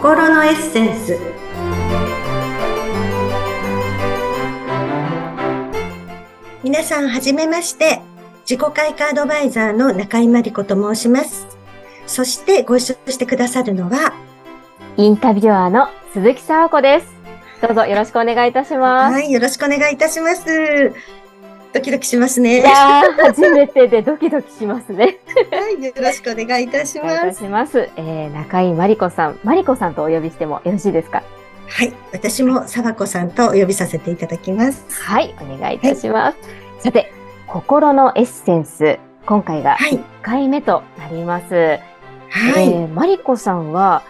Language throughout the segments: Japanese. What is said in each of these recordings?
心のエッセンス。皆さんはじめまして。自己開花アドバイザーの中井真理子と申します。そしてご一緒してくださるのはインタビュアーの鈴木沙和子です。どうぞよろしくお願いいたします。はいよろしくお願いいたしますドキドキしますね。いや初めてでドキドキしますね。はい、よろしくお願いいたします。します。えー、中井真理子さん、真理子さんとお呼びしてもよろしいですか？はい、私も沢子さんとお呼びさせていただきます。はい、お願いいたします。はい、さて、心のエッセンス、今回が1回目となります。はい、えー、真理子さんは、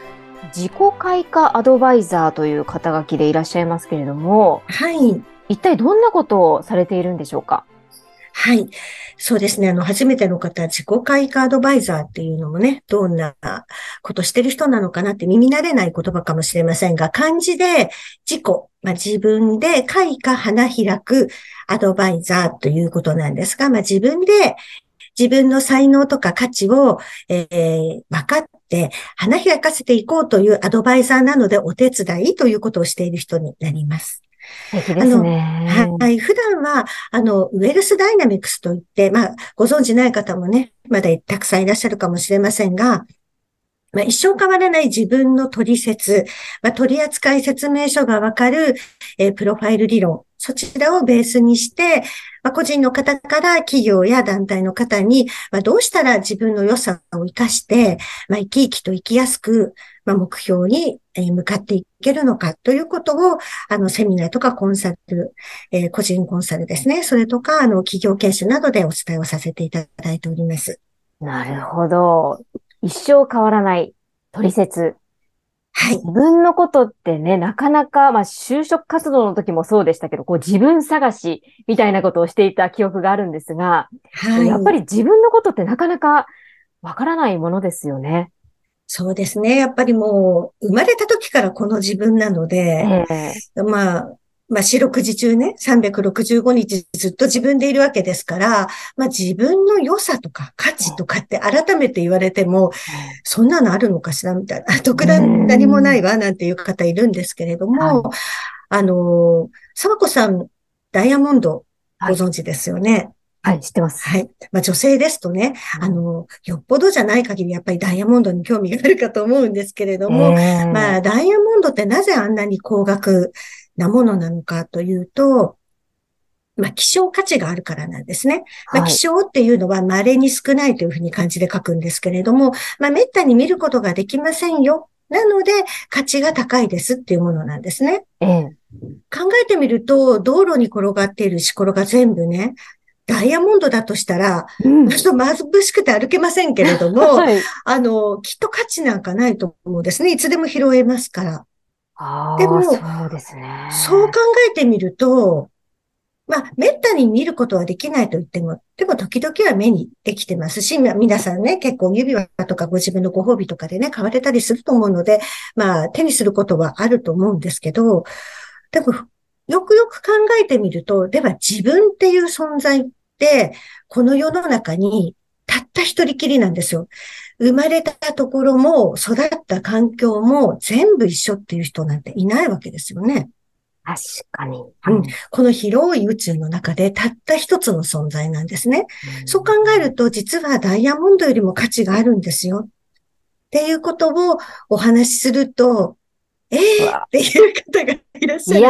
自己開花アドバイザーという肩書きでいらっしゃいますけれども、はい。一体どんなことをされているんでしょうか？はい。そうですね。あの、初めての方、自己開花アドバイザーっていうのもね、どんなことしてる人なのかなって耳慣れない言葉かもしれませんが、漢字で自己、まあ、自分で開花花開くアドバイザーということなんですが、まあ、自分で自分の才能とか価値を、えー、分かって花開かせていこうというアドバイザーなのでお手伝いということをしている人になります。素敵ですね。はい。普段は、あの、ウェルスダイナミクスといって、まあ、ご存知ない方もね、まだたくさんいらっしゃるかもしれませんが、まあ、一生変わらない自分の取説、まあ、取扱説明書がわかる、えー、プロファイル理論、そちらをベースにして、まあ、個人の方から企業や団体の方に、まあ、どうしたら自分の良さを活かして、まあ、生き生きと生きやすく、まあ、目標に向かっていけるのかということを、あの、セミナーとかコンサル、えー、個人コンサルですね。それとか、あの、企業研修などでお伝えをさせていただいております。なるほど。一生変わらない取説。はい。自分のことってね、なかなか、まあ、就職活動の時もそうでしたけど、こう自分探しみたいなことをしていた記憶があるんですが、はい、やっぱり自分のことってなかなかわからないものですよね。そうですね。やっぱりもう、生まれた時からこの自分なので、えー、まあ、まあ、四六時中ね、365日ずっと自分でいるわけですから、まあ自分の良さとか価値とかって改めて言われても、そんなのあるのかしらみたいな、特段何もないわなんていう方いるんですけれども、あの、沢子さん、ダイヤモンドご存知ですよね？はい、知ってます。はい。まあ女性ですとね、あの、よっぽどじゃない限りやっぱりダイヤモンドに興味があるかと思うんですけれども、まあダイヤモンドってなぜあんなに高額なものなのかというと、まあ、希少価値があるからなんですね。まあ、希少っていうのは稀に少ないというふうに漢字で書くんですけれども、まあ、滅多に見ることができませんよ。なので、価値が高いですっていうものなんですね。ええ、考えてみると、道路に転がっている石ころが全部ね、ダイヤモンドだとしたら、うん、ちょっと眩しくて歩けませんけれども、はい、あの、きっと価値なんかないと思うんですね。いつでも拾えますから。でも、そうですね。そう考えてみると、まあ、めったに見ることはできないと言っても、でも時々は目にできてますし、皆さんね、結構指輪とかご自分のご褒美とかでね、買われたりすると思うので、まあ、手にすることはあると思うんですけど、でも、よくよく考えてみると、では自分っていう存在って、この世の中にたった一人きりなんですよ。生まれたところも育った環境も全部一緒っていう人なんていないわけですよね。確かに。うん。この広い宇宙の中でたった一つの存在なんですね。うん、そう考えると、実はダイヤモンドよりも価値があるんですよ。っていうことをお話しすると、ええー、っていう方がいらっしゃるんですけど。いや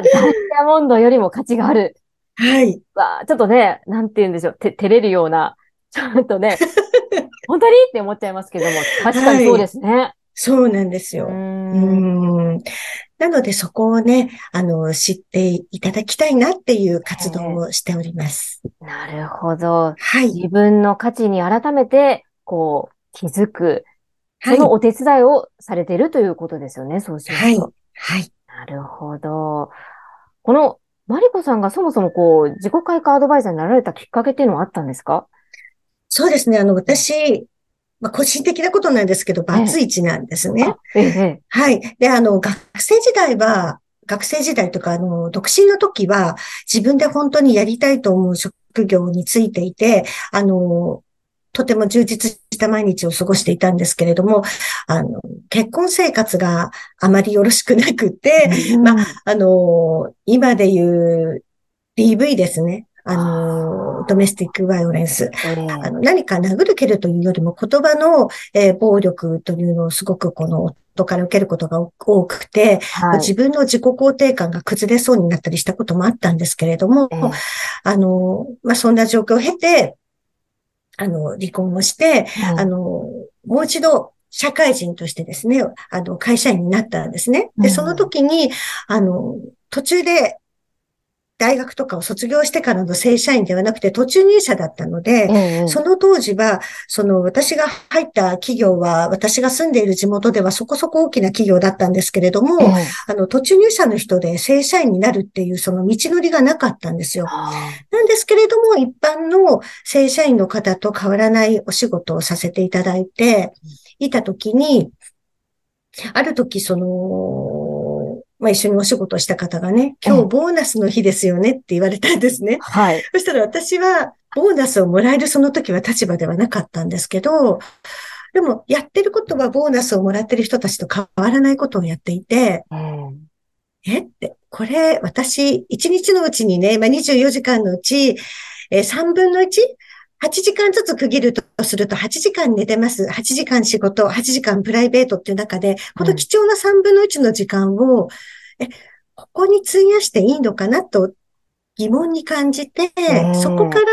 ー、ダイヤモンドよりも価値がある。はい。わちょっとね、なんて言うんでしょう、て、照れるような、ちょっとね、本当に？って思っちゃいますけども、確かにそうですね。はい、そうなんですよ。うんなのでそこをね、あの、知っていただきたいなっていう活動をしております。なるほど。はい。自分の価値に改めて、こう、気づく。そのお手伝いをされているということですよね、そうしますと。はい。はい。なるほど。この、マリコさんがそもそもこう、自己開花アドバイザーになられたきっかけっていうのはあったんですか？そうですね。あの、私、まあ、個人的なことなんですけど、バツイチなんですね。ええ、はい。で、あの、学生時代は、学生時代とか、あの、独身の時は、自分で本当にやりたいと思う職業についていて、あの、とても充実したした毎日を過ごしていたんですけれども、あの、結婚生活があまりよろしくなくて、うん、まあ、あの、今で言う DV ですね。あの、ドメスティックバイオレンス。あの何か殴る蹴るというよりも言葉の、えー、暴力というのをすごくこの夫から受けることが多くて、はい、自分の自己肯定感が崩れそうになったりしたこともあったんですけれども、えー、あの、まあ、そんな状況を経て、あの、離婚をして、はい、あの、もう一度社会人としてですね、あの、会社員になったんですね。で、その時に、あの、途中で大学とかを卒業してからの正社員ではなくて途中入社だったので、うんうん、その当時は、その私が入った企業は、私が住んでいる地元ではそこそこ大きな企業だったんですけれども、うん、あの、途中入社の人で正社員になるっていうその道のりがなかったんですよ。なんですけれども、一般の正社員の方と変わらないお仕事をさせていただいていたときに、ある時、その、まあ一緒にお仕事した方がね、今日ボーナスの日ですよねって言われたんですね。はい。そしたら私は、ボーナスをもらえるその時は立場ではなかったんですけど、でも、やってることはボーナスをもらってる人たちと変わらないことをやっていて、うん、えって、これ、私、1日のうちにね、まあ、24時間のうち、えー、3分の 1? 8時間ずつ区切るとすると、8時間寝てます。8時間仕事、8時間プライベートっていう中で、この貴重な3分の1の時間を、え、ここに費やしていいのかなと疑問に感じて、そこから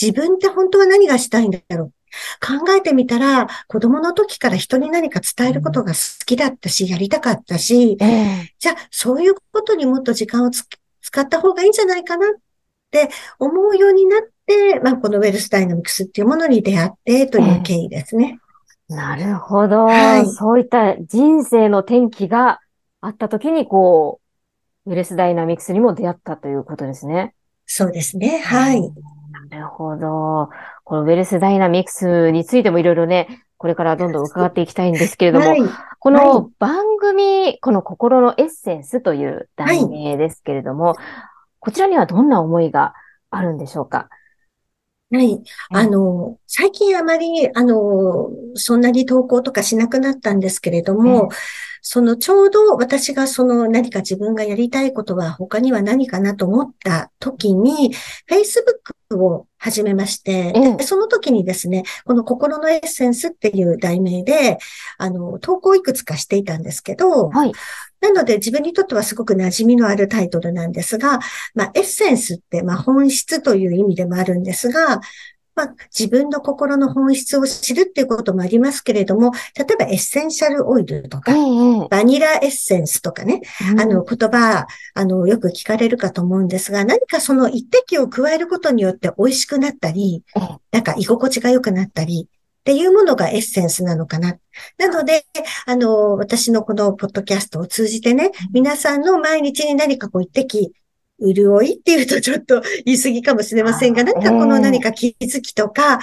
自分って本当は何がしたいんだろう。考えてみたら、子供の時から人に何か伝えることが好きだったし、やりたかったし、じゃあ、そういうことにもっと時間を使った方がいいんじゃないかなって思うようになって、まあ、このウェルスダイナミクスっていうものに出会ってという経緯ですね。なるほど、はい。そういった人生の転機があった時に、こう、ウェルスダイナミクスにも出会ったということですね。そうですね。はい。なるほど。このウェルスダイナミクスについてもいろいろね、これからどんどん伺っていきたいんですけれども、はい、この番組、はい、この心のエッセンスという題名ですけれども、はい、こちらにはどんな思いがあるんでしょうか？はい。あの、最近あまり、あの、そんなに投稿とかしなくなったんですけれども、そのちょうど私がその何か自分がやりたいことは他には何かなと思った時に、Facebook を始めまして、でその時にですね、この心のエッセンスっていう題名で、あの、投稿いくつかしていたんですけど、はい、なので自分にとってはすごく馴染みのあるタイトルなんですが、まあ、エッセンスって、まあ、本質という意味でもあるんですが、まあ、自分の心の本質を知るっていうこともありますけれども、例えばエッセンシャルオイルとか、バニラエッセンスとかね、うん、あの言葉、あの、よく聞かれるかと思うんですが、何かその一滴を加えることによって美味しくなったり、なんか居心地が良くなったり、っていうものがエッセンスなのかな。なので、あの、私のこのポッドキャストを通じてね、皆さんの毎日に何かこう一滴潤いっていうとちょっと言い過ぎかもしれませんが、何かこの何か気づきとか、あ、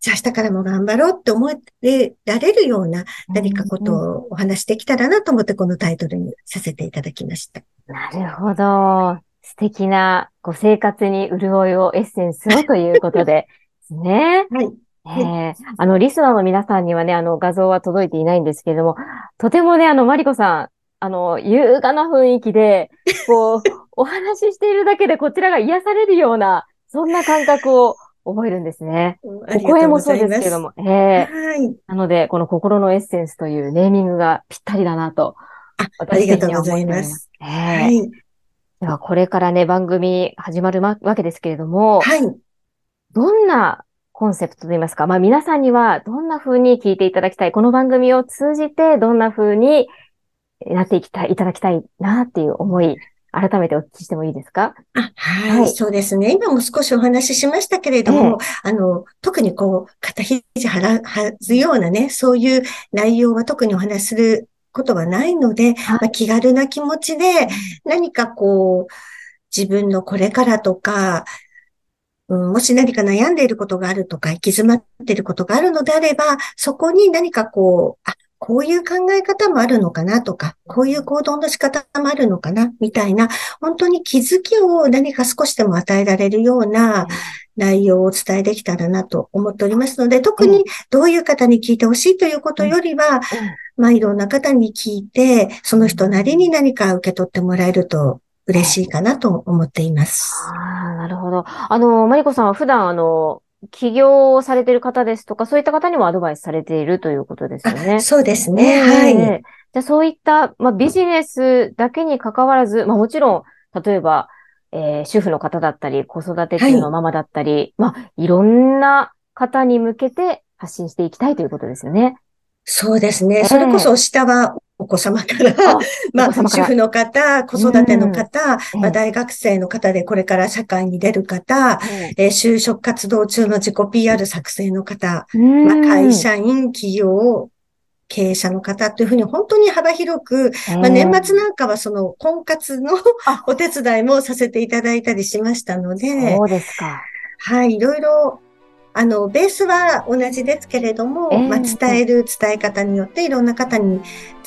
じゃあ明日からも頑張ろうって思えられるような何かことをお話しできたらなと思ってこのタイトルにさせていただきました。なるほど。素敵なご生活に潤いをエッセンスをということでです ね。はい。えー、あの、リスナーの皆さんにはね、あの、画像は届いていないんですけれども、とてもね、あの、マリコさん、あの、優雅な雰囲気で、こう、お話ししているだけでこちらが癒されるような、そんな感覚を覚えるんですね。お声もそうですけども。ええー、はい。なので、この心のエッセンスというネーミングがぴったりだなと。あ、ありがとうございます。えー、はい。では、これからね、番組始まるわけですけれども、はい。どんなコンセプトといいますか、まあ皆さんにはどんな風に聞いていただきたい、この番組を通じてどんな風になっていきたい、いただきたいなっていう思い、改めてお聞きしてもいいですか？あ、はい、はい、そうですね。今も少しお話ししましたけれども、えー、あの、特にこう、肩肘張らずようなね、そういう内容は特にお話しすることはないので、はい、まあ、気軽な気持ちで、何かこう、自分のこれからとか、うん、もし何か悩んでいることがあるとか、行き詰まっていることがあるのであれば、そこに何かこう、あ、こういう考え方もあるのかなとか、こういう行動の仕方もあるのかな、みたいな、本当に気づきを何か少しでも与えられるような内容をお伝えできたらなと思っておりますので、特にどういう方に聞いてほしいということよりは、まあいろんな方に聞いて、その人なりに何か受け取ってもらえると嬉しいかなと思っています。ああ、なるほど。あの、マリコさんは普段、あの、起業をされている方ですとか、そういった方にもアドバイスされているということですよね。そうですね。はい。じゃあそういった、まあ、ビジネスだけに関わらず、まあもちろん、例えば、えー、主婦の方だったり、子育て中のママだったり、はい、まあ、いろんな方に向けて発信していきたいということですよね。そうですね。それこそ下はお子様から、まあ、主婦の方、子育ての方、まあ、大学生の方でこれから社会に出る方、えー、就職活動中の自己 PR 作成の方、まあ、会社員、企業、経営者の方というふうに本当に幅広く、まあ、年末なんかはその婚活のお手伝いもさせていただいたりしましたので、そうですか。はい、いろいろあの、ベースは同じですけれども、えー、まあ、伝える伝え方によっていろんな方に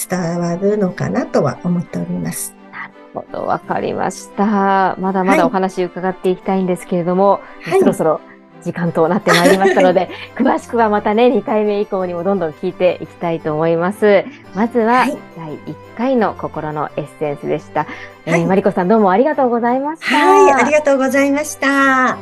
伝わるのかなとは思っております。なるほど、わかりました。まだまだお話伺っていきたいんですけれども、はい、そろそろ時間となってまいりましたので、詳しくはまたね、2回目以降にもどんどん聞いていきたいと思います。まずは、第1回の心のエッセンスでした。はい、えー、マリコさんどうもありがとうございました。はい、ありがとうございました。